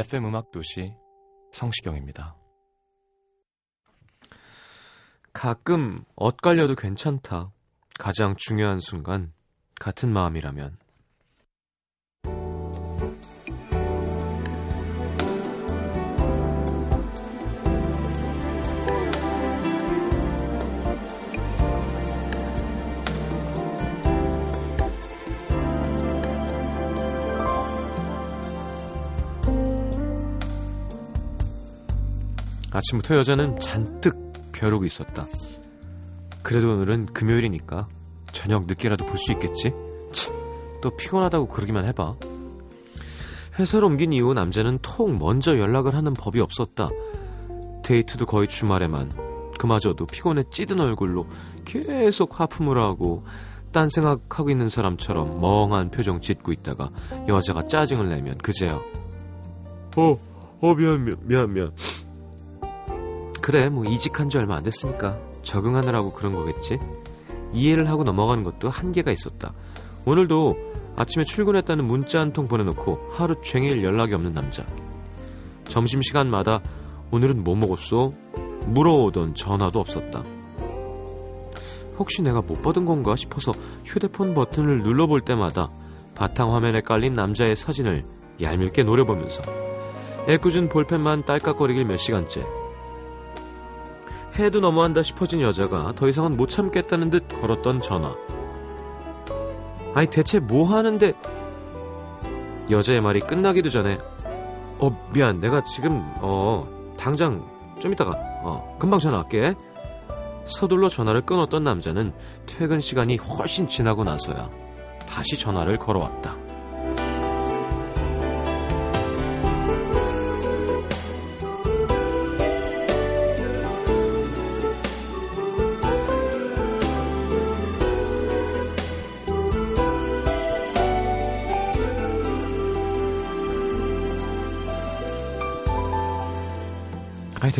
FM 음악 도시 성시경입니다. 가끔 엇갈려도 괜찮다. 가장 중요한 순간 같은 마음이라면 아침부터 여자는 잔뜩 벼르고 있었다. 그래도 오늘은 금요일이니까 저녁 늦게라도 볼 수 있겠지? 치, 또 피곤하다고 그러기만 해봐. 회사로 옮긴 이후 남자는 통 먼저 연락을 하는 법이 없었다. 데이트도 거의 주말에만. 그마저도 피곤해 찌든 얼굴로 계속 하품을 하고 딴 생각하고 있는 사람처럼 멍한 표정 짓고 있다가 여자가 짜증을 내면 그제야 어, 어 미안 미안 미안 미안 그래 뭐 이직한 지 얼마 안 됐으니까 적응하느라고 그런 거겠지? 이해를 하고 넘어가는 것도 한계가 있었다. 오늘도 아침에 출근했다는 문자 한 통 보내놓고 하루 종일 연락이 없는 남자. 점심시간마다 오늘은 뭐 먹었어? 물어오던 전화도 없었다. 혹시 내가 못 받은 건가 싶어서 휴대폰 버튼을 눌러볼 때마다 바탕화면에 깔린 남자의 사진을 얄밉게 노려보면서 애꿎은 볼펜만 딸깍거리길 몇 시간째 해도 너무한다 싶어진 여자가 더 이상은 못 참겠다는 듯 걸었던 전화. 아니 대체 뭐 하는데? 여자의 말이 끝나기도 전에 어 미안 내가 지금 어 당장 좀 이따가 어 금방 전화할게. 서둘러 전화를 끊었던 남자는 퇴근 시간이 훨씬 지나고 나서야 다시 전화를 걸어왔다.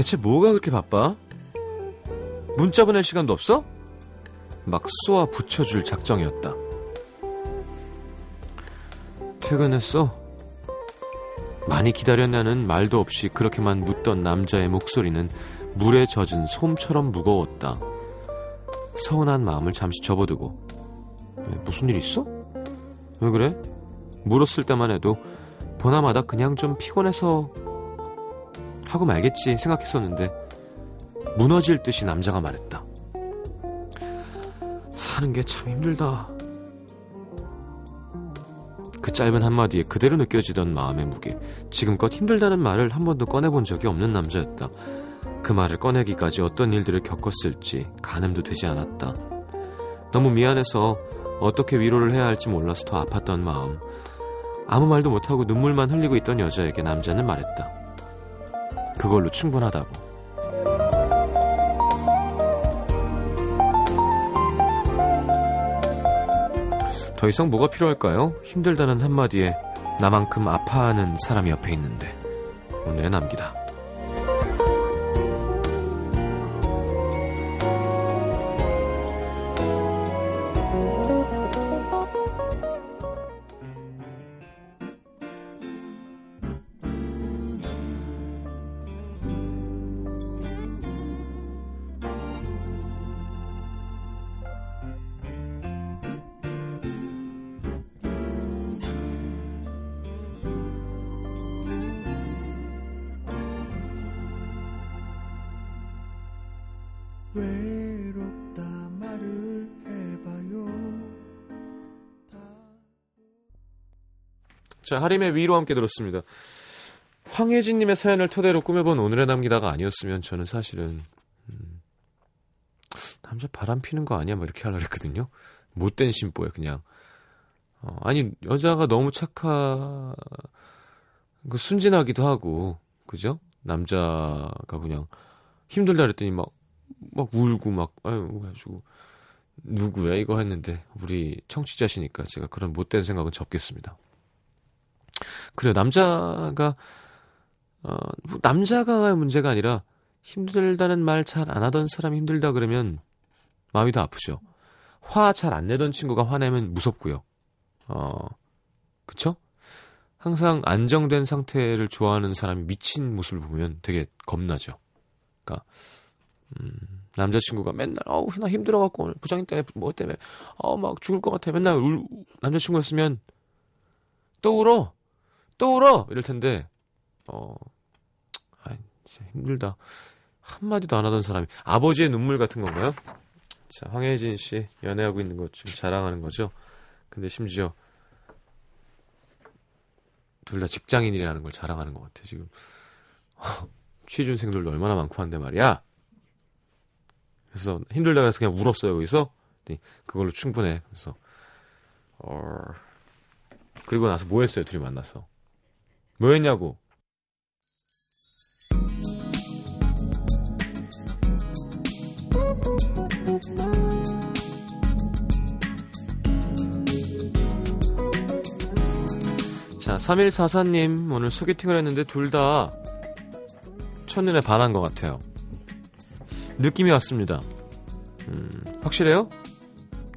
대체 뭐가 그렇게 바빠? 문자 보낼 시간도 없어? 막 쏘아 붙여줄 작정이었다. 퇴근했어? 많이 기다렸냐는 말도 없이 그렇게만 묻던 남자의 목소리는 물에 젖은 솜처럼 무거웠다. 서운한 마음을 잠시 접어두고 왜, 무슨 일 있어? 왜 그래? 물었을 때만 해도 보나마다 그냥 좀 피곤해서 하고 말겠지 생각했었는데 무너질 듯이 남자가 말했다. 사는 게 참 힘들다. 그 짧은 한마디에 그대로 느껴지던 마음의 무게. 지금껏 힘들다는 말을 한 번도 꺼내본 적이 없는 남자였다. 그 말을 꺼내기까지 어떤 일들을 겪었을지 가늠도 되지 않았다. 너무 미안해서 어떻게 위로를 해야 할지 몰라서 더 아팠던 마음. 아무 말도 못하고 눈물만 흘리고 있던 여자에게 남자는 말했다. 그걸로 충분하다고. 더 이상 뭐가 필요할까요? 힘들다는 한마디에 나만큼 아파하는 사람이 옆에 있는데. 오늘의 남기다. 자, 하림의 위로 함께 들었습니다. 황혜진님의 사연을 토대로 꾸며본 오늘의 남기다가 아니었으면 저는 사실은 음, 남자 바람 피는 거 아니야? 뭐 이렇게 하려고 했거든요. 못된 심보에 그냥. 어, 아니 여자가 너무 착하 그 순진하기도 하고 그죠? 남자가 그냥 힘들다 그랬더니 막 막 울고 막 아유 가지고 누구야 이거 했는데 우리 청취자시니까 제가 그런 못된 생각은 접겠습니다. 그래요 남자가 어, 뭐 남자가 문제가 아니라 힘들다는 말 잘 안 하던 사람이 힘들다 그러면 마음이 더 아프죠. 화 잘 안 내던 친구가 화내면 무섭고요. 어, 그쵸? 항상 안정된 상태를 좋아하는 사람이 미친 모습을 보면 되게 겁나죠. 그러니까 음, 남자친구가 맨날 어우 나 힘들어갖고 오늘 부장님 때문에 뭐 때문에 어막 죽을 것 같아 맨날 울 남자친구였으면 또 울어 또 울어 이럴 텐데 어, 아, 진짜 힘들다. 한마디도 안 하던 사람이 아버지의 눈물 같은 건가요? 자, 황혜진 씨 연애하고 있는 것좀 자랑하는 거죠. 근데 심지어 둘 다 직장인이라는 걸 자랑하는 것 같아 지금. 취준생들도 얼마나 많고 한데 말이야. 그래서 힘들다 그래서 그냥 울었어요 여기서. 그걸로 충분해. 그래서 어... 그리고 나서 뭐 했어요 둘이 만나서. 뭐 했냐고. 자, 3144님, 오늘 소개팅을 했는데 둘 다 첫눈에 반한 것 같아요. 느낌이 왔습니다. 음, 확실해요?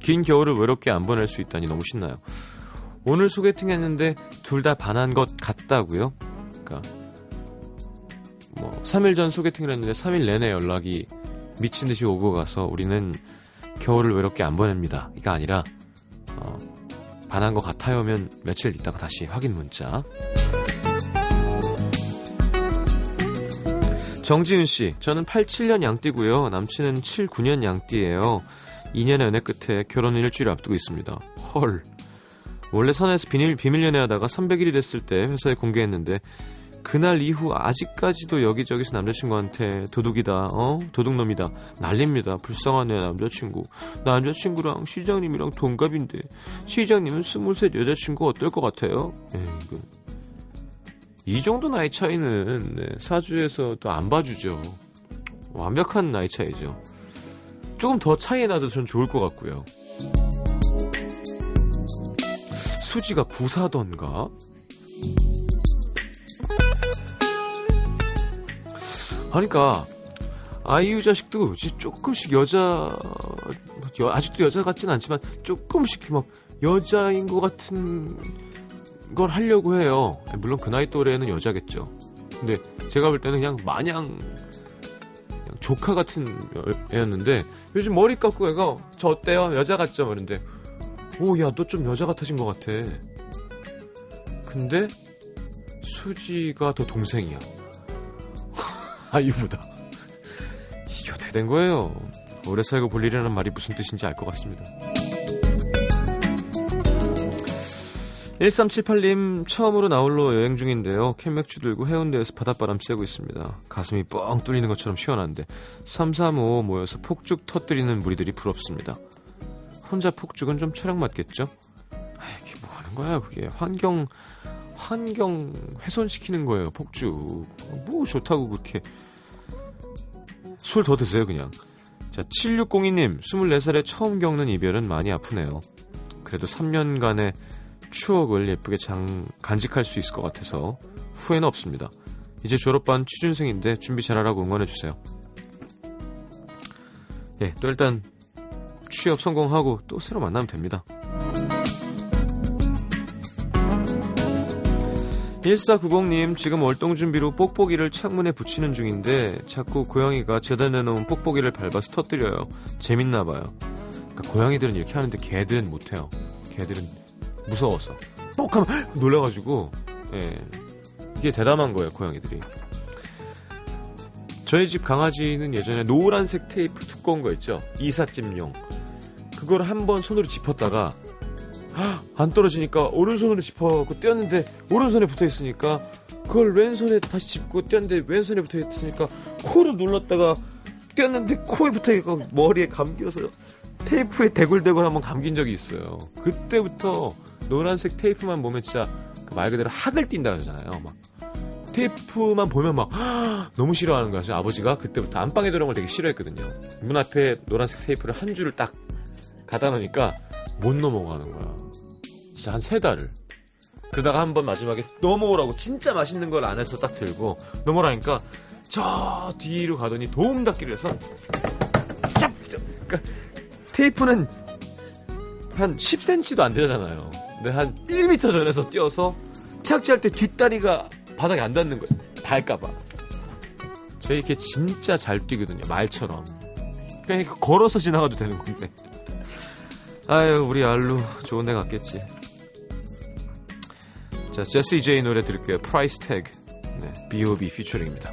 긴 겨울을 외롭게 안 보낼 수 있다니 너무 신나요. 오늘 소개팅 했는데 둘 다 반한 것 같다고요? 그러니까 뭐 3일 전 소개팅을 했는데 3일 내내 연락이 미친 듯이 오고 가서 우리는 겨울을 외롭게 안 보냅니다. 이가 아니라 어, 반한 것 같아요면 며칠 있다가 다시 확인 문자. 정지은 씨, 저는 87년 양띠고요. 남친은 79년 양띠예요. 2년 연애 끝에 결혼 일주일 앞두고 있습니다. 헐. 원래 선에서 비밀, 비밀 연애하다가 300일이 됐을 때 회사에 공개했는데 그날 이후 아직까지도 여기저기서 남자친구한테 도둑이다, 어? 도둑놈이다. 난립니다. 불쌍하네, 남자친구. 남자친구랑 시장님이랑 동갑인데, 시장님은 스물셋 여자친구 어떨 것 같아요? 에이, 이 정도 나이 차이는, 네, 사주에서도 안 봐주죠. 완벽한 나이 차이죠. 조금 더 차이 나도 전 좋을 것 같고요. 수지가 구사던가? 그러니까 아이유 자식도 조금씩 여자 여, 아직도 여자 같진 않지만 조금씩 막 여자인 것 같은 걸 하려고 해요. 물론 그 나이 또래는 여자겠죠. 근데 제가 볼 때는 그냥 마냥 조카 같은 애였는데 요즘 머리 깎고 애가 저 어때요? 여자 같죠? 그런데 오 야 너 좀 여자 같아진 것 같아. 근데 수지가 더 동생이야. 아이보다. 이게 어떻게 된 거예요? 오래 살고 볼 일이라는 말이 무슨 뜻인지 알 것 같습니다. 1378님 처음으로 나홀로 여행 중인데요. 캔맥주 들고 해운대에서 바닷바람 쐬고 있습니다. 가슴이 뻥 뚫리는 것처럼 시원한데 335 모여서 폭죽 터뜨리는 무리들이 부럽습니다. 혼자 폭죽은 좀 촬영 맞겠죠? 아, 이게 뭐 하는 거야 그게? 환경 환경 훼손시키는 거예요 폭죽. 뭐 좋다고 그렇게. 술 더 드세요 그냥. 자 7602님 24살에 처음 겪는 이별은 많이 아프네요. 그래도 3년간의 추억을 예쁘게 장, 간직할 수 있을 것 같아서 후회는 없습니다. 이제 졸업반 취준생인데 준비 잘하라고 응원해주세요. 예, 또 일단 취업 성공하고 또 새로 만나면 됩니다 1490님, 지금 월동 준비로 뽁뽁이를 창문에 붙이는 중인데 자꾸 고양이가 재단해놓은 뽁뽁이를 밟아서 터뜨려요. 재밌나봐요. 그러니까 고양이들은 이렇게 하는데 개들은 못해요. 개들은 무서워서. 뽁 하면 놀라가지고, 예. 이게 대담한 거예요, 고양이들이. 저희 집 강아지는 예전에 노란색 테이프 두꺼운 거 있죠? 이삿짐용. 그걸 한 번 손으로 짚었다가 안 떨어지니까 오른손으로 짚어갖고 떼었는데 오른손에 붙어 있으니까 그걸 왼손에 다시 짚고 떼었는데 왼손에 붙어 있으니까 코로 눌렀다가 떼었는데 코에 붙어 있고 머리에 감겨서 테이프에 대굴대굴 한번 감긴 적이 있어요. 그때부터 노란색 테이프만 보면 진짜 그말 그대로 학을 띈다 그러잖아요. 막 테이프만 보면 막 너무 싫어하는 거죠. 아버지가 그때부터 안방에 들어온 걸 되게 싫어했거든요. 문 앞에 노란색 테이프를 한 줄을 딱 갖다 놓으니까 못 넘어가는 거야. 진짜 한 세 달을. 그러다가 한 번 마지막에 넘어오라고 진짜 맛있는 걸 안에서 딱 들고 넘어라니까 저 뒤로 가더니 도움 닫기를 해서 짭! 그러니까 테이프는 한 10cm도 안 되잖아요. 근데 한 1m 전에서 뛰어서 착지할 때 뒷다리가 바닥에 안 닿는 거예요. 닿을까봐. 저희 이렇게 진짜 잘 뛰거든요. 말처럼. 그냥 걸어서 지나가도 되는 건데. 아유, 우리 알루 좋은 데 갔겠지. 자, 제시 제이 노래 들을게요. Price Tag. 네, B.O.B. 피처링입니다.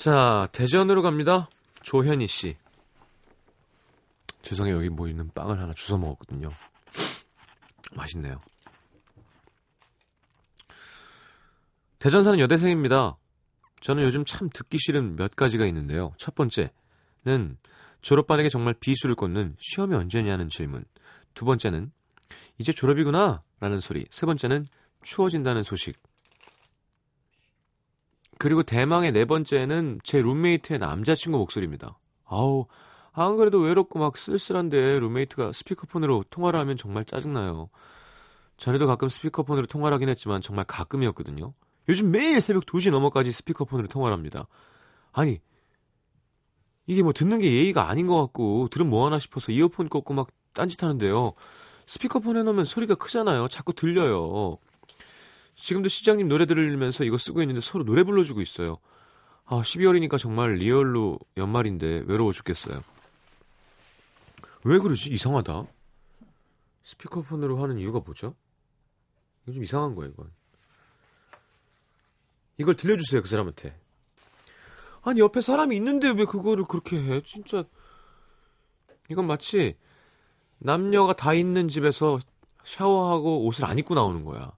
자, 대전으로 갑니다. 조현희 씨. 죄송해요. 여기 뭐 있는 빵을 하나 주워 먹었거든요. 맛있네요. 대전 사는 여대생입니다. 저는 요즘 참 듣기 싫은 몇 가지가 있는데요. 첫 번째는 졸업반에게 정말 비수를 꽂는 시험이 언제냐는 질문. 두 번째는 이제 졸업이구나 라는 소리. 세 번째는 추워진다는 소식. 그리고 대망의 네 번째는 제 룸메이트의 남자친구 목소리입니다. 아우, 안 그래도 외롭고 막 쓸쓸한데 룸메이트가 스피커폰으로 통화를 하면 정말 짜증나요. 전에도 가끔 스피커폰으로 통화를 하긴 했지만 정말 가끔이었거든요. 요즘 매일 새벽 2시 넘어까지 스피커폰으로 통화를 합니다. 아니, 이게 뭐 듣는 게 예의가 아닌 것 같고 들으면 뭐하나 싶어서 이어폰 꽂고 막 딴짓 하는데요. 스피커폰 해놓으면 소리가 크잖아요. 자꾸 들려요. 지금도 시장님 노래 들으면서 이거 쓰고 있는데 서로 노래 불러주고 있어요. 아, 12월이니까 정말 리얼로 연말인데 외로워 죽겠어요. 왜 그러지? 이상하다. 스피커폰으로 하는 이유가 뭐죠? 이거 좀 이상한 거예요, 이건. 이걸 들려주세요, 그 사람한테. 아니, 옆에 사람이 있는데 왜 그거를 그렇게 해? 진짜. 이건 마치 남녀가 다 있는 집에서 샤워하고 옷을 안 입고 나오는 거야.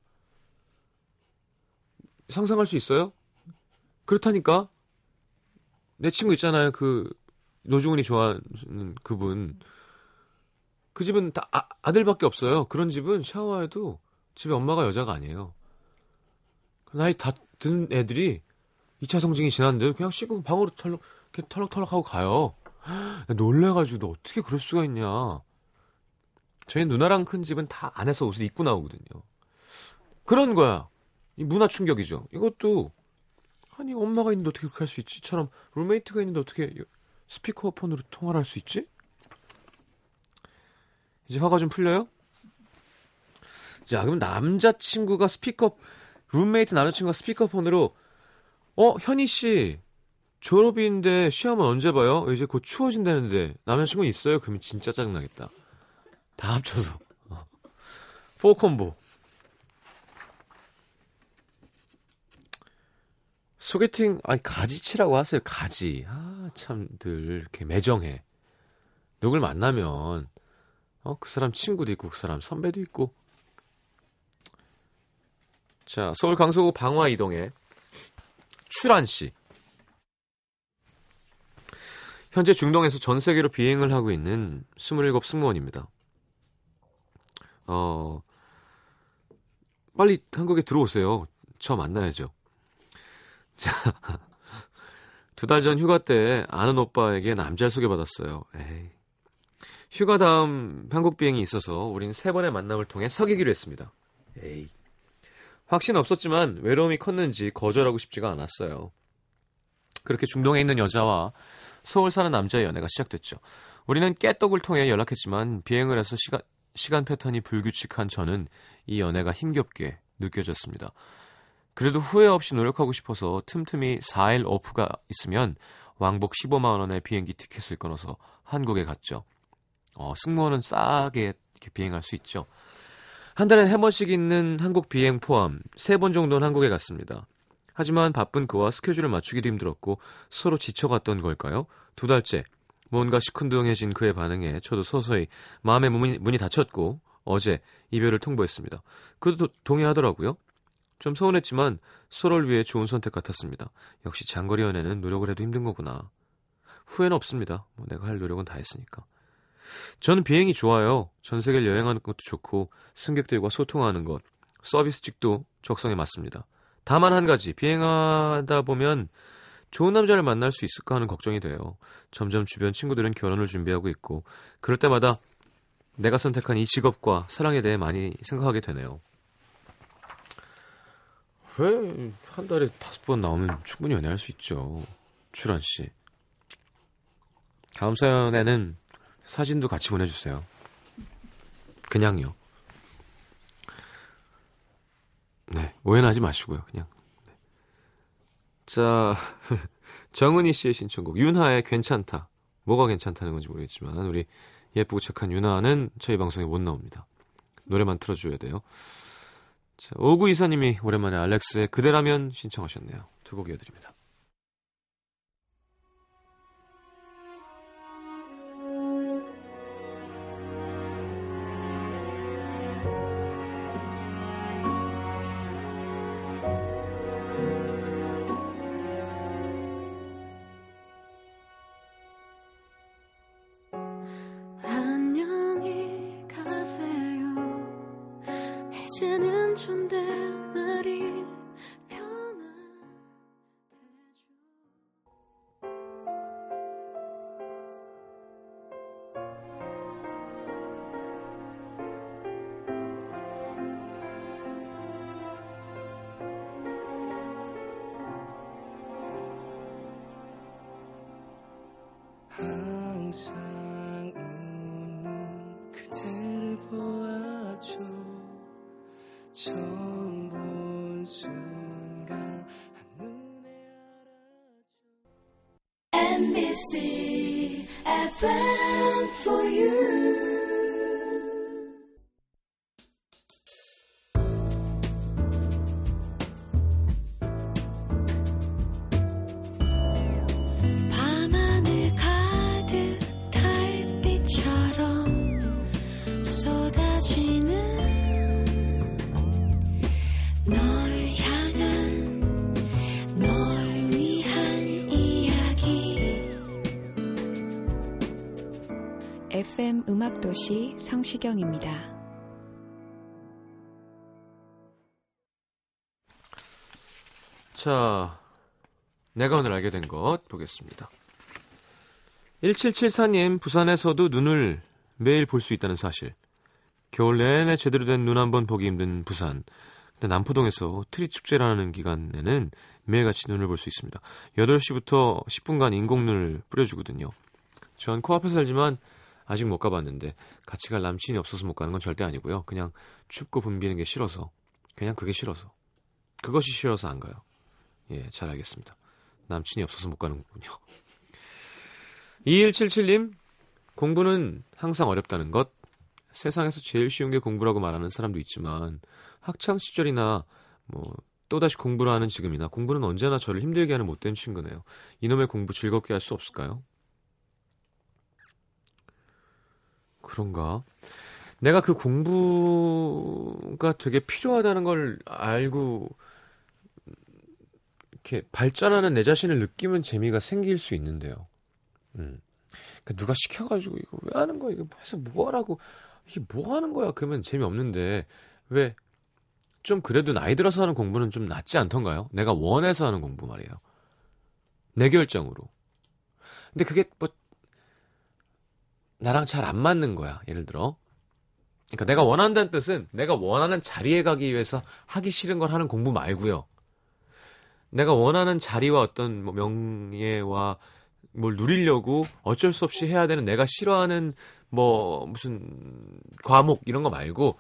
상상할 수 있어요? 그렇다니까. 내 친구 있잖아요. 그 노중훈이 좋아하는 그분. 그 집은 다 아, 아들밖에 없어요. 그런 집은 샤워해도 집에 엄마가 여자가 아니에요. 나이 다 든 애들이 2차 성징이 지났는데 그냥 씻고 방으로 털럭 털럭털럭 하고 가요. 놀래가지고 너 어떻게 그럴 수가 있냐. 저희 누나랑 큰 집은 다 안에서 옷을 입고 나오거든요. 그런 거야. 이 문화 충격이죠. 이것도 아니 엄마가 있는데 어떻게 그렇게 할 수 있지?처럼 룸메이트가 있는데 어떻게 스피커폰으로 통화를 할 수 있지? 이제 화가 좀 풀려요? 자, 그럼 남자친구가 스피커 룸메이트 남자친구가 스피커폰으로 어 현희 씨 졸업인데 시험은 언제 봐요? 이제 곧 추워진다는데 남자친구 있어요? 그러면 진짜 짜증나겠다. 다 합쳐서 어. 포콤보 소개팅 아니 가지치라고 하세요 가지 아 참들 이렇게 매정해 누굴 만나면 어 그 사람 친구도 있고 그 사람 선배도 있고 자 서울 강서구 방화 이동에 출한 씨 현재 중동에서 전 세계로 비행을 하고 있는 27 승무원입니다. 어 빨리 한국에 들어오세요. 저 만나야죠. 두 달 전 휴가 때 아는 오빠에게 남자를 소개받았어요. 에이. 휴가 다음 한국 비행이 있어서 우린 세 번의 만남을 통해 사귀기로 했습니다. 에이. 확신 없었지만 외로움이 컸는지 거절하고 싶지가 않았어요. 그렇게 중동에 있는 여자와 서울 사는 남자의 연애가 시작됐죠. 우리는 깨떡을 통해 연락했지만 비행을 해서 시간, 시간 패턴이 불규칙한 저는 이 연애가 힘겹게 느껴졌습니다. 그래도 후회 없이 노력하고 싶어서 틈틈이 4일 오프가 있으면 왕복 15만 원의 비행기 티켓을 끊어서 한국에 갔죠. 어, 승무원은 싸게 비행할 수 있죠. 한 달에 한 번씩 있는 한국 비행 포함 세번 정도는 한국에 갔습니다. 하지만 바쁜 그와 스케줄을 맞추기도 힘들었고 서로 지쳐갔던 걸까요? 두 달째 뭔가 시큰둥해진 그의 반응에 저도 서서히 마음의 문이, 문이 닫혔고 어제 이별을 통보했습니다. 그도 도- 동의하더라고요. 좀 서운했지만 서로를 위해 좋은 선택 같았습니다. 역시 장거리 연애는 노력을 해도 힘든 거구나. 후회는 없습니다. 뭐 내가 할 노력은 다 했으니까. 저는 비행이 좋아요. 전 세계를 여행하는 것도 좋고 승객들과 소통하는 것, 서비스직도 적성에 맞습니다. 다만 한 가지, 비행하다 보면 좋은 남자를 만날 수 있을까 하는 걱정이 돼요. 점점 주변 친구들은 결혼을 준비하고 있고 그럴 때마다 내가 선택한 이 직업과 사랑에 대해 많이 생각하게 되네요. 왜 한 달에 다섯 번 나오면 충분히 연애할 수 있죠. 출연 씨. 다음 사연에는 사진도 같이 보내주세요. 그냥요. 네, 오해는 하지 마시고요. 그냥. 네. 자, 정은희 씨의 신청곡 윤하의 괜찮다. 뭐가 괜찮다는 건지 모르겠지만 우리 예쁘고 착한 윤하는 저희 방송에 못 나옵니다. 노래만 틀어줘야 돼요. 자, 오구 이사님이 오랜만에 알렉스의 그대라면 신청하셨네요. 두 곡 이어드립니다. 그대를 보아줘 처음 본 순간 한눈에 알아줘 MBC FM for you. 도시 성시경입니다. 자, 내가 오늘 알게 된 것 보겠습니다. 1774님, 부산에서도 눈을 매일 볼 수 있다는 사실. 겨울 내내 제대로 된 눈 한번 보기 힘든 부산. 근데 남포동에서 트리 축제라는 기간에는 매일같이 눈을 볼 수 있습니다. 8시부터 10분간 인공눈을 뿌려주거든요. 전 코앞에 살지만 아직 못 가봤는데 같이 갈 남친이 없어서 못 가는 건 절대 아니고요. 그냥 춥고 붐비는 게 싫어서. 그냥 그게 싫어서. 그것이 싫어서 안 가요. 예, 잘 알겠습니다. 남친이 없어서 못 가는 거군요. 2177님, 공부는 항상 어렵다는 것. 세상에서 제일 쉬운 게 공부라고 말하는 사람도 있지만, 학창 시절이나, 뭐, 또다시 공부를 하는 지금이나, 공부는 언제나 저를 힘들게 하는 못된 친구네요. 이놈의 공부 즐겁게 할 수 없을까요? 그런가? 내가 그 공부가 되게 필요하다는 걸 알고, 이렇게 발전하는 내 자신을 느끼면 재미가 생길 수 있는데요. 음. 그러니까 누가 시켜가지고 이거 왜 하는 거야? 이거 해서 뭐 하라고? 이게 뭐 하는 거야? 그러면 재미없는데 왜 좀 그래도 나이 들어서 하는 공부는 좀 낫지 않던가요? 내가 원해서 하는 공부 말이에요. 내 결정으로. 근데 그게 뭐 나랑 잘 안 맞는 거야. 예를 들어. 그러니까 내가 원한다는 뜻은 내가 원하는 자리에 가기 위해서 하기 싫은 걸 하는 공부 말고요. 내가 원하는 자리와 어떤 뭐 명예와 뭘 누리려고 어쩔 수 없이 해야 되는 내가 싫어하는 뭐 무슨 과목 이런 거 말고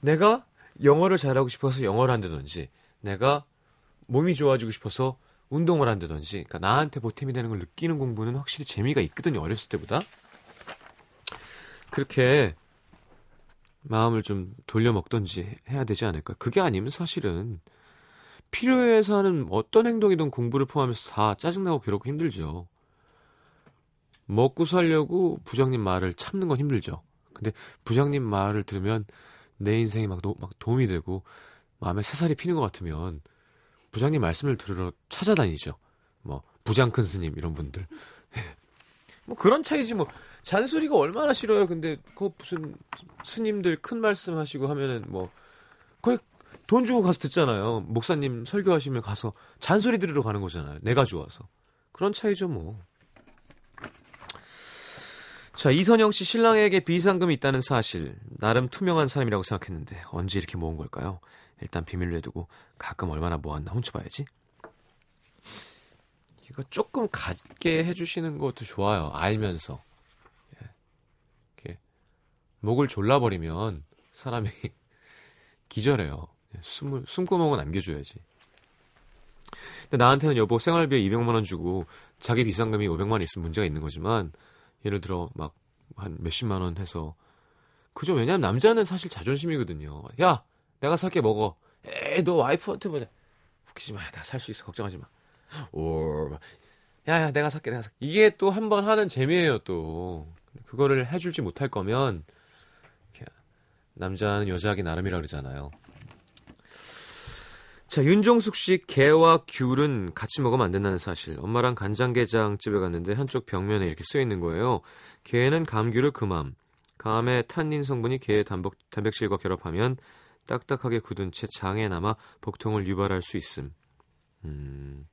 내가 영어를 잘하고 싶어서 영어를 한다든지 내가 몸이 좋아지고 싶어서 운동을 한다든지 그러니까 나한테 보탬이 되는 걸 느끼는 공부는 확실히 재미가 있거든요. 어렸을 때보다. 그렇게 마음을 좀 돌려먹던지 해야 되지 않을까. 그게 아니면 사실은 필요해서 하는 어떤 행동이든 공부를 포함해서 다 짜증나고 괴롭고 힘들죠. 먹고 살려고 부장님 말을 참는 건 힘들죠. 근데 부장님 말을 들으면 내 인생이 막, 노, 막 도움이 되고 마음에 새살이 피는 것 같으면 부장님 말씀을 들으러 찾아다니죠. 뭐 부장 큰 스님 이런 분들. 뭐 그런 차이지 뭐 잔소리가 얼마나 싫어요. 근데 그 무슨 스님들 큰 말씀 하시고 하면은 뭐 거의 돈 주고 가서 듣잖아요. 목사님 설교하시면 가서 잔소리 들으러 가는 거잖아요. 내가 좋아서. 그런 차이죠 뭐. 자, 이선영 씨 신랑에게 비상금이 있다는 사실. 나름 투명한 사람이라고 생각했는데 언제 이렇게 모은 걸까요? 일단 비밀로 해두고 가끔 얼마나 모았나 훔쳐봐야지. 이거 조금 갖게 해주시는 것도 좋아요. 알면서. 목을 졸라버리면 사람이 기절해요. 예, 숨을, 숨구멍은 남겨줘야지. 근데 나한테는 여보 생활비에 200만 원 주고 자기 비상금이 500만 원 있으면 문제가 있는 거지만 예를 들어 막 한 몇십만 원 해서 그죠? 왜냐면 남자는 사실 자존심이거든요. 야 내가 살게 먹어. 에이 너 와이프한테 뭐냐. 웃기지 마. 내가 살 수 있어. 걱정하지 마 오 야 야 내가 살게 내가 살게. 이게 또 한 번 하는 재미예요 또. 그거를 해줄지 못할 거면 남자는 여자하기 나름이라 그러잖아요 자, 윤종숙 씨 게와 귤은 같이 먹으면 안 된다는 사실. 엄마랑 간장게장 집에 갔는데 한쪽 벽면에 이렇게 쓰여 있는 거예요. 게는 감귤을 금함. 감의 탄닌 성분이 게의 단복, 단백질과 결합하면 딱딱하게 굳은 채 장에 남아 복통을 유발할 수 있음. 음.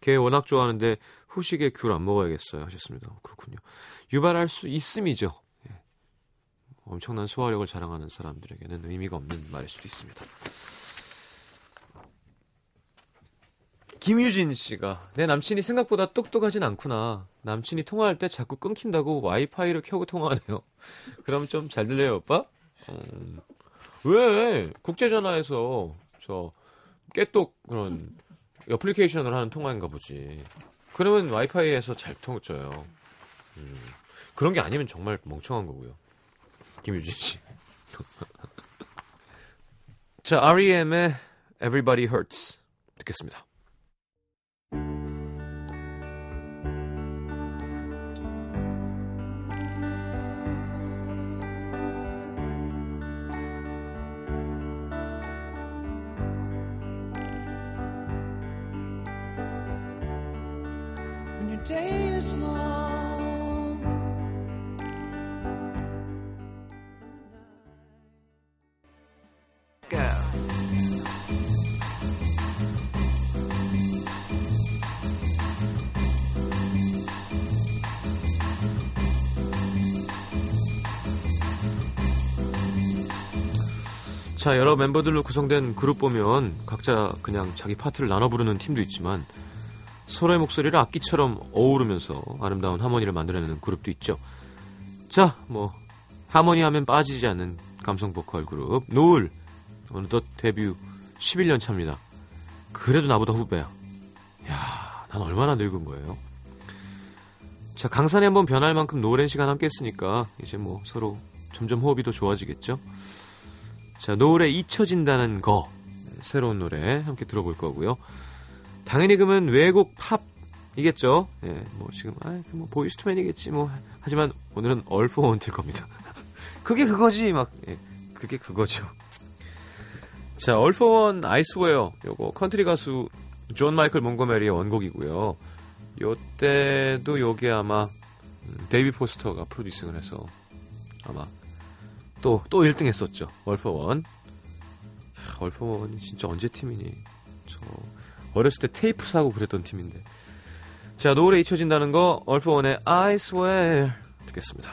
게 워낙 좋아하는데 후식에 귤 안 먹어야겠어요 하셨습니다. 그렇군요. 유발할 수 있음이죠. 예. 엄청난 소화력을 자랑하는 사람들에게는 의미가 없는 말일 수도 있습니다. 김유진 씨가 내 남친이 생각보다 똑똑하진 않구나. 남친이 통화할 때 자꾸 끊긴다고 와이파이를 켜고 통화하네요. 그럼 좀 잘 들려요, 오빠? 음, 왜 국제 전화에서 저 깨똑 그런 어플리케이션을 하는 통화인가 보지. 그러면 와이파이에서 잘 통쳐요. 음, 그런 게 아니면 정말 멍청한 거고요. 김유진 씨. 자, R.E.M의 Everybody Hurts 듣겠습니다. 자, 여러 멤버들로 구성된 그룹 보면 각자 그냥 자기 파트를 나눠 부르는 팀도 있지만 서로의 목소리를 악기처럼 어우르면서 아름다운 하모니를 만들어내는 그룹도 있죠. 자, 뭐 하모니 하면 빠지지 않는 감성 보컬 그룹 노을 어느덧 데뷔 11년 차입니다. 그래도 나보다 후배야. 야, 난 얼마나 늙은 거예요. 자, 강산에 한번 변할 만큼 노랜 시간 함께 했으니까 이제 뭐 서로 점점 호흡이 더 좋아지겠죠. 자, 노을에 잊혀진다는 거 새로운 노래 함께 들어볼 거고요. 당연히 그러면 외국 팝이겠죠. 예, 뭐 지금 아 뭐 Boyz II Men이겠지 뭐 하지만 오늘은 All-4-One 될 겁니다. 그게 그거지 막 예, 그게 그거죠. 자, All-4-One I Swear 요거 컨트리 가수 존 마이클 몽고메리의 원곡이고요. 요때도 요게 아마 음, 데이비 포스터가 프로듀싱을 해서 아마 또, 또 1등 했었죠. 월퍼원. 월퍼원이 진짜 언제 팀이니? 저, 어렸을 때 테이프 사고 그랬던 팀인데. 자, 노을에 잊혀진다는 거, 월퍼원의 I swear. 듣겠습니다.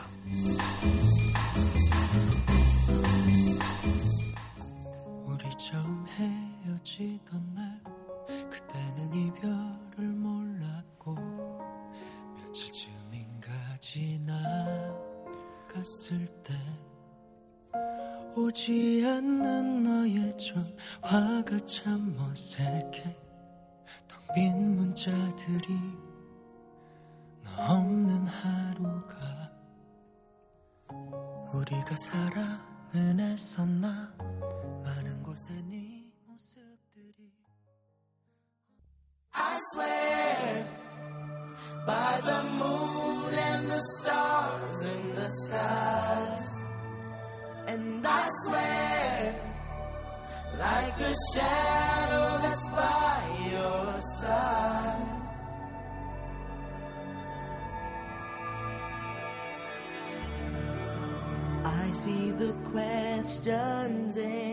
지나갔을 때 오지 않는 너의 전 화가 참 어색해. 텅 빈 문자들이 너 없는 하루가 우리가 사랑은 했었나? 많은 곳에 네 모습들이. I swear by the moon and the stars in the skies. And I swear like a shadow that's by your side. I see the questions in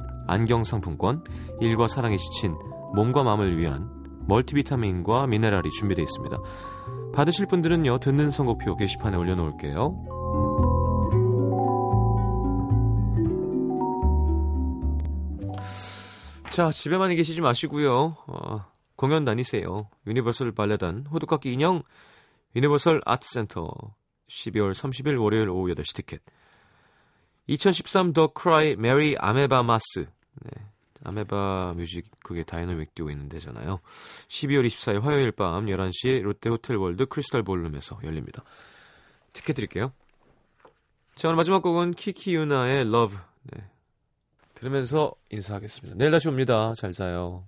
안경 상품권, 일과 사랑에 지친 몸과 마음을 위한 멀티비타민과 미네랄이 준비되어 있습니다. 받으실 분들은요, 듣는 선곡표 게시판에 올려놓을게요. 자, 집에만 계시지 마시고요. 어, 공연 다니세요. 유니버설 발레단 호두깎이 인형 유니버설 아트센터 12월 30일 월요일 오후 8시 티켓 2013 The Cry Merry Amoebamas 네, 아메바 뮤직 그게 다이너믹 듀오 있는 데잖아요. 12월 24일 화요일 밤 11시 롯데 호텔 월드 크리스탈 볼룸에서 열립니다. 티켓 드릴게요. 자, 오늘 마지막 곡은 키키 유나의 Love. 네. 들으면서 인사하겠습니다. 내일 다시 옵니다. 잘 자요.